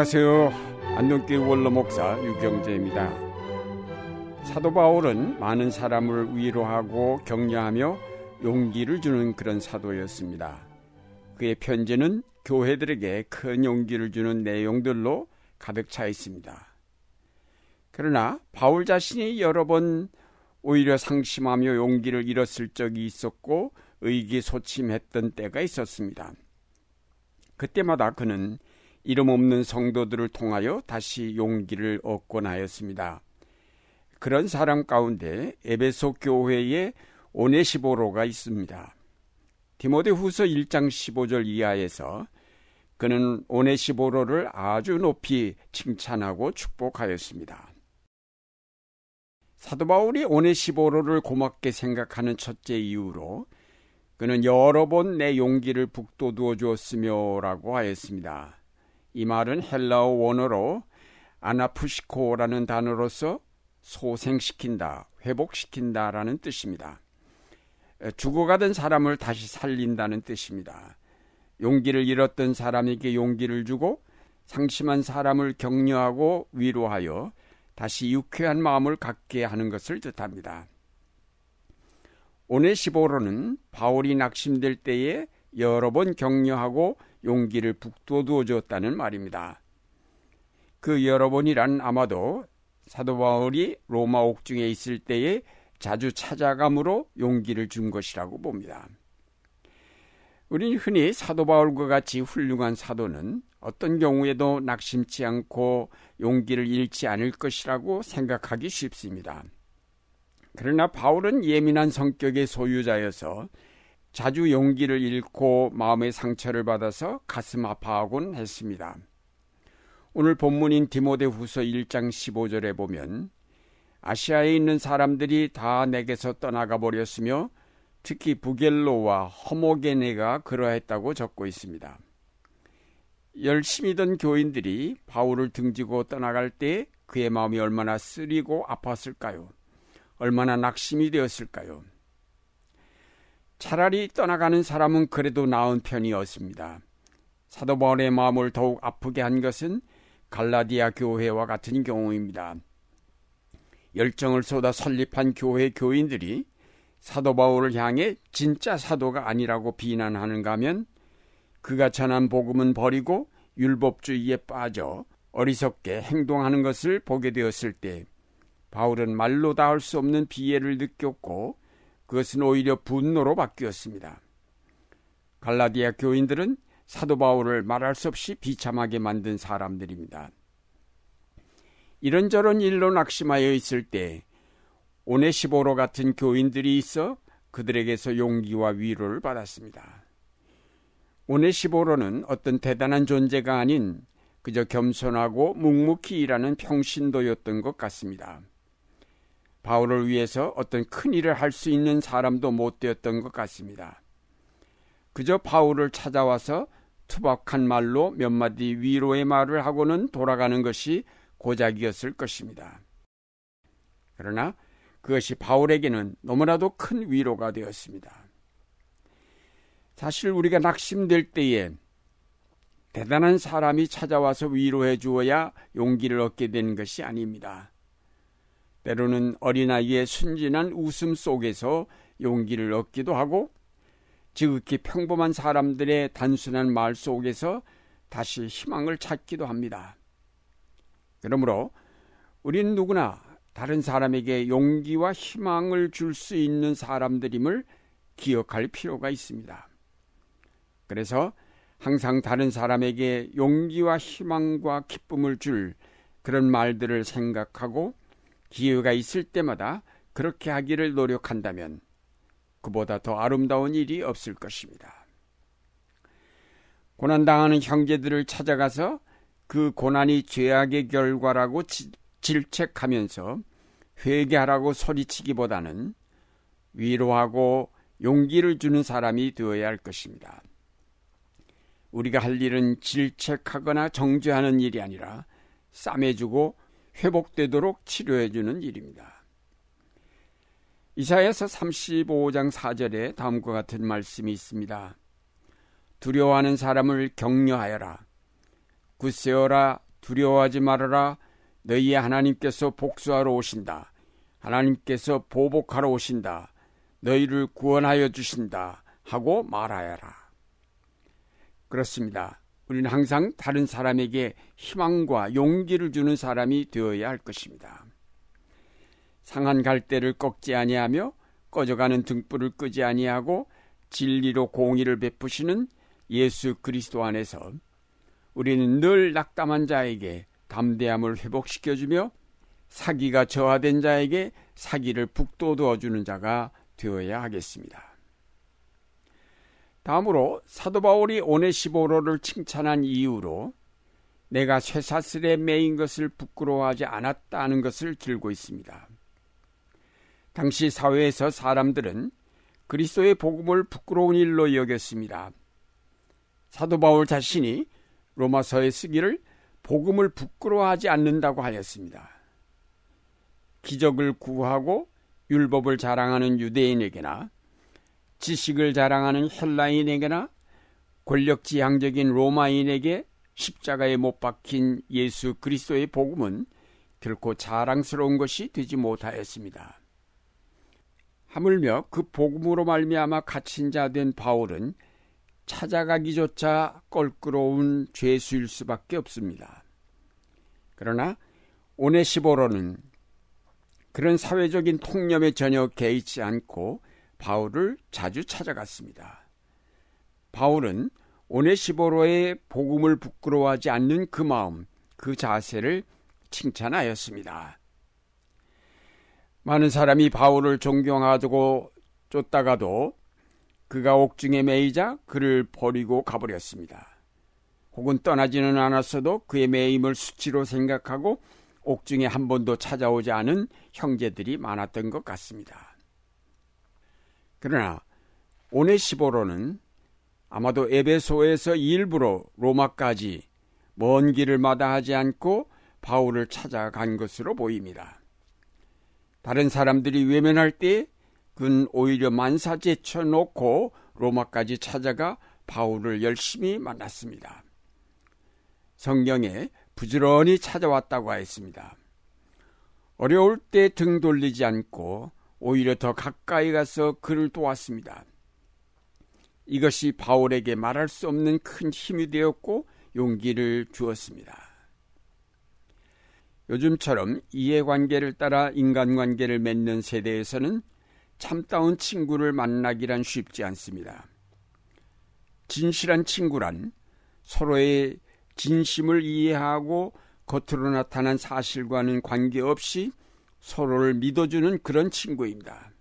안녕하세요. 안동교회 원로 목사 유경재입니다. 사도 바울은 많은 사람을 위로하고 격려하며 용기를 주는 그런 사도였습니다. 그의 편지는 교회들에게 큰 용기를 주는 내용들로 가득 차 있습니다. 그러나 바울 자신이 여러 번 오히려 상심하며 용기를 잃었을 적이 있었고 의기소침했던 때가 있었습니다. 그때마다 그는 이름 없는 성도들을 통하여 다시 용기를 얻곤 하였습니다. 그런 사람 가운데 에베소 교회에 오네시보로가 있습니다. 디모데 후서 1장 15절 이하에서 그는 오네시보로를 아주 높이 칭찬하고 축복하였습니다. 사도 바울이 오네시보로를 고맙게 생각하는 첫째 이유로 그는 여러 번 내 용기를 북돋워 주었으며라고 하였습니다. 이 말은 헬라어 원어로 아나푸시코라는 단어로서 소생시킨다, 회복시킨다라는 뜻입니다. 죽어가던 사람을 다시 살린다는 뜻입니다. 용기를 잃었던 사람에게 용기를 주고 상심한 사람을 격려하고 위로하여 다시 유쾌한 마음을 갖게 하는 것을 뜻합니다. 오네시보로는 바울이 낙심될 때에 여러 번 격려하고 용기를 북돋워 주었다는 말입니다. 그 여러 번이란 아마도 사도 바울이 로마 옥중에 있을 때에 자주 찾아감으로 용기를 준 것이라고 봅니다. 우리는 흔히 사도 바울과 같이 훌륭한 사도는 어떤 경우에도 낙심치 않고 용기를 잃지 않을 것이라고 생각하기 쉽습니다. 그러나 바울은 예민한 성격의 소유자여서 자주 용기를 잃고 마음의 상처를 받아서 가슴 아파하곤 했습니다. 오늘 본문인 디모데 후서 1장 15절에 보면 아시아에 있는 사람들이 다 내게서 떠나가 버렸으며 특히 부겔로와 허모게네가 그러했다고 적고 있습니다. 열심히 던 교인들이 바울을 등지고 떠나갈 때 그의 마음이 얼마나 쓰리고 아팠을까요? 얼마나 낙심이 되었을까요? 차라리 떠나가는 사람은 그래도 나은 편이었습니다. 사도 바울의 마음을 더욱 아프게 한 것은 갈라디아 교회와 같은 경우입니다. 열정을 쏟아 설립한 교회 교인들이 사도 바울을 향해 진짜 사도가 아니라고 비난하는가 하면 그가 전한 복음은 버리고 율법주의에 빠져 어리석게 행동하는 것을 보게 되었을 때 바울은 말로 닿을 수 없는 비애를 느꼈고 그것은 오히려 분노로 바뀌었습니다. 갈라디아 교인들은 사도 바울을 말할 수 없이 비참하게 만든 사람들입니다. 이런저런 일로 낙심하여 있을 때 오네시보로 같은 교인들이 있어 그들에게서 용기와 위로를 받았습니다. 오네시보로는 어떤 대단한 존재가 아닌 그저 겸손하고 묵묵히 일하는 평신도였던 것 같습니다. 바울을 위해서 어떤 큰 일을 할 수 있는 사람도 못 되었던 것 같습니다. 그저 바울을 찾아와서 투박한 말로 몇 마디 위로의 말을 하고는 돌아가는 것이 고작이었을 것입니다. 그러나 그것이 바울에게는 너무나도 큰 위로가 되었습니다. 사실 우리가 낙심될 때에 대단한 사람이 찾아와서 위로해 주어야 용기를 얻게 되는 것이 아닙니다. 때로는 어린아이의 순진한 웃음 속에서 용기를 얻기도 하고 지극히 평범한 사람들의 단순한 말 속에서 다시 희망을 찾기도 합니다. 그러므로 우리는 누구나 다른 사람에게 용기와 희망을 줄 수 있는 사람들임을 기억할 필요가 있습니다. 그래서 항상 다른 사람에게 용기와 희망과 기쁨을 줄 그런 말들을 생각하고 기회가 있을 때마다 그렇게 하기를 노력한다면 그보다 더 아름다운 일이 없을 것입니다. 고난당하는 형제들을 찾아가서 그 고난이 죄악의 결과라고 질책하면서 회개하라고 소리치기보다는 위로하고 용기를 주는 사람이 되어야 할 것입니다. 우리가 할 일은 질책하거나 정죄하는 일이 아니라 싸매주고 회복되도록 치료해 주는 일입니다. 이사야서 35장 4절에 다음과 같은 말씀이 있습니다. 두려워하는 사람을 격려하여라. 굳세어라 두려워하지 말아라. 너희의 하나님께서 복수하러 오신다. 하나님께서 보복하러 오신다. 너희를 구원하여 주신다. 하고 말하여라. 그렇습니다. 우리는 항상 다른 사람에게 희망과 용기를 주는 사람이 되어야 할 것입니다. 상한 갈대를 꺾지 아니하며 꺼져가는 등불을 끄지 아니하고 진리로 공의를 베푸시는 예수 그리스도 안에서 우리는 늘 낙담한 자에게 담대함을 회복시켜주며 사기가 저하된 자에게 사기를 북돋워 주는 자가 되어야 하겠습니다. 다음으로 사도 바울이 오네시보로를 칭찬한 이유로 내가 쇠사슬에 매인 것을 부끄러워하지 않았다는 것을 들고 있습니다. 당시 사회에서 사람들은 그리스도의 복음을 부끄러운 일로 여겼습니다. 사도 바울 자신이 로마서에 쓰기를 복음을 부끄러워하지 않는다고 하였습니다. 기적을 구하고 율법을 자랑하는 유대인에게나 지식을 자랑하는 헬라인에게나 권력지향적인 로마인에게 십자가에 못 박힌 예수 그리스도의 복음은 결코 자랑스러운 것이 되지 못하였습니다. 하물며 그 복음으로 말미암아 갇힌 자 된 바울은 찾아가기조차 껄끄러운 죄수일 수밖에 없습니다. 그러나 오네시보로는 그런 사회적인 통념에 전혀 개의치 않고 바울을 자주 찾아갔습니다. 바울은 오네시보로의 복음을 부끄러워하지 않는 그 마음, 그 자세를 칭찬하였습니다. 많은 사람이 바울을 존경하고 쫓다가도 그가 옥중에 매이자 그를 버리고 가버렸습니다. 혹은 떠나지는 않았어도 그의 매임을 수치로 생각하고 옥중에 한 번도 찾아오지 않은 형제들이 많았던 것 같습니다. 그러나 오네시보로는 아마도 에베소에서 일부러 로마까지 먼 길을 마다하지 않고 바울을 찾아간 것으로 보입니다. 다른 사람들이 외면할 때 그는 오히려 만사 제쳐놓고 로마까지 찾아가 바울을 열심히 만났습니다. 성경에 부지런히 찾아왔다고 하였습니다. 어려울 때 등 돌리지 않고 오히려 더 가까이 가서 그를 도왔습니다. 이것이 바울에게 말할 수 없는 큰 힘이 되었고 용기를 주었습니다. 요즘처럼 이해관계를 따라 인간관계를 맺는 세대에서는 참다운 친구를 만나기란 쉽지 않습니다. 진실한 친구란 서로의 진심을 이해하고 겉으로 나타난 사실과는 관계없이 서로를 믿어주는 그런 친구입니다.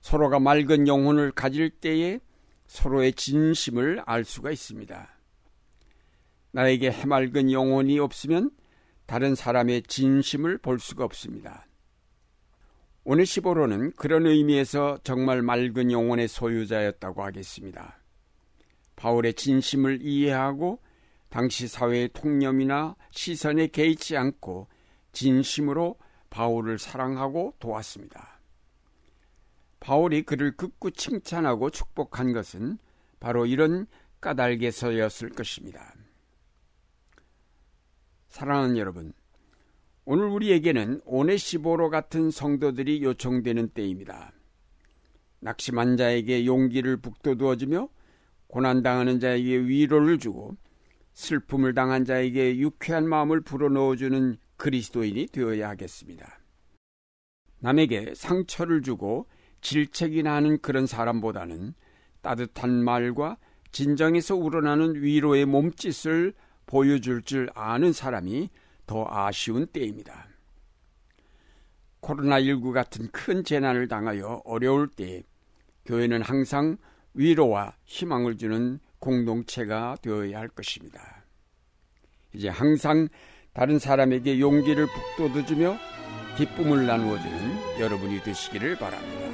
서로가 맑은 영혼을 가질 때에 서로의 진심을 알 수가 있습니다. 나에게 해맑은 영혼이 없으면 다른 사람의 진심을 볼 수가 없습니다. 오늘 15로는 그런 의미에서 정말 맑은 영혼의 소유자였다고 하겠습니다. 바울의 진심을 이해하고 당시 사회의 통념이나 시선에 개의치 않고 진심으로 바울을 사랑하고 도왔습니다. 바울이 그를 극구 칭찬하고 축복한 것은 바로 이런 까닭에서였을 것입니다. 사랑하는 여러분, 오늘 우리에게는 오네시보로 같은 성도들이 요청되는 때입니다. 낙심한 자에게 용기를 북돋워주며 고난당하는 자에게 위로를 주고 슬픔을 당한 자에게 유쾌한 마음을 불어넣어주는 그리스도인이 되어야 하겠습니다. 남에게 상처를 주고 질책이 나는 그런 사람보다는 따뜻한 말과 진정에서 우러나는 위로의 몸짓을 보여줄 줄 아는 사람이 더 아쉬운 때입니다. 코로나19 같은 큰 재난을 당하여 어려울 때 교회는 항상 위로와 희망을 주는 공동체가 되어야 할 것입니다. 이제 항상 다른 사람에게 용기를 북돋워주며 기쁨을 나누어주는 여러분이 되시기를 바랍니다.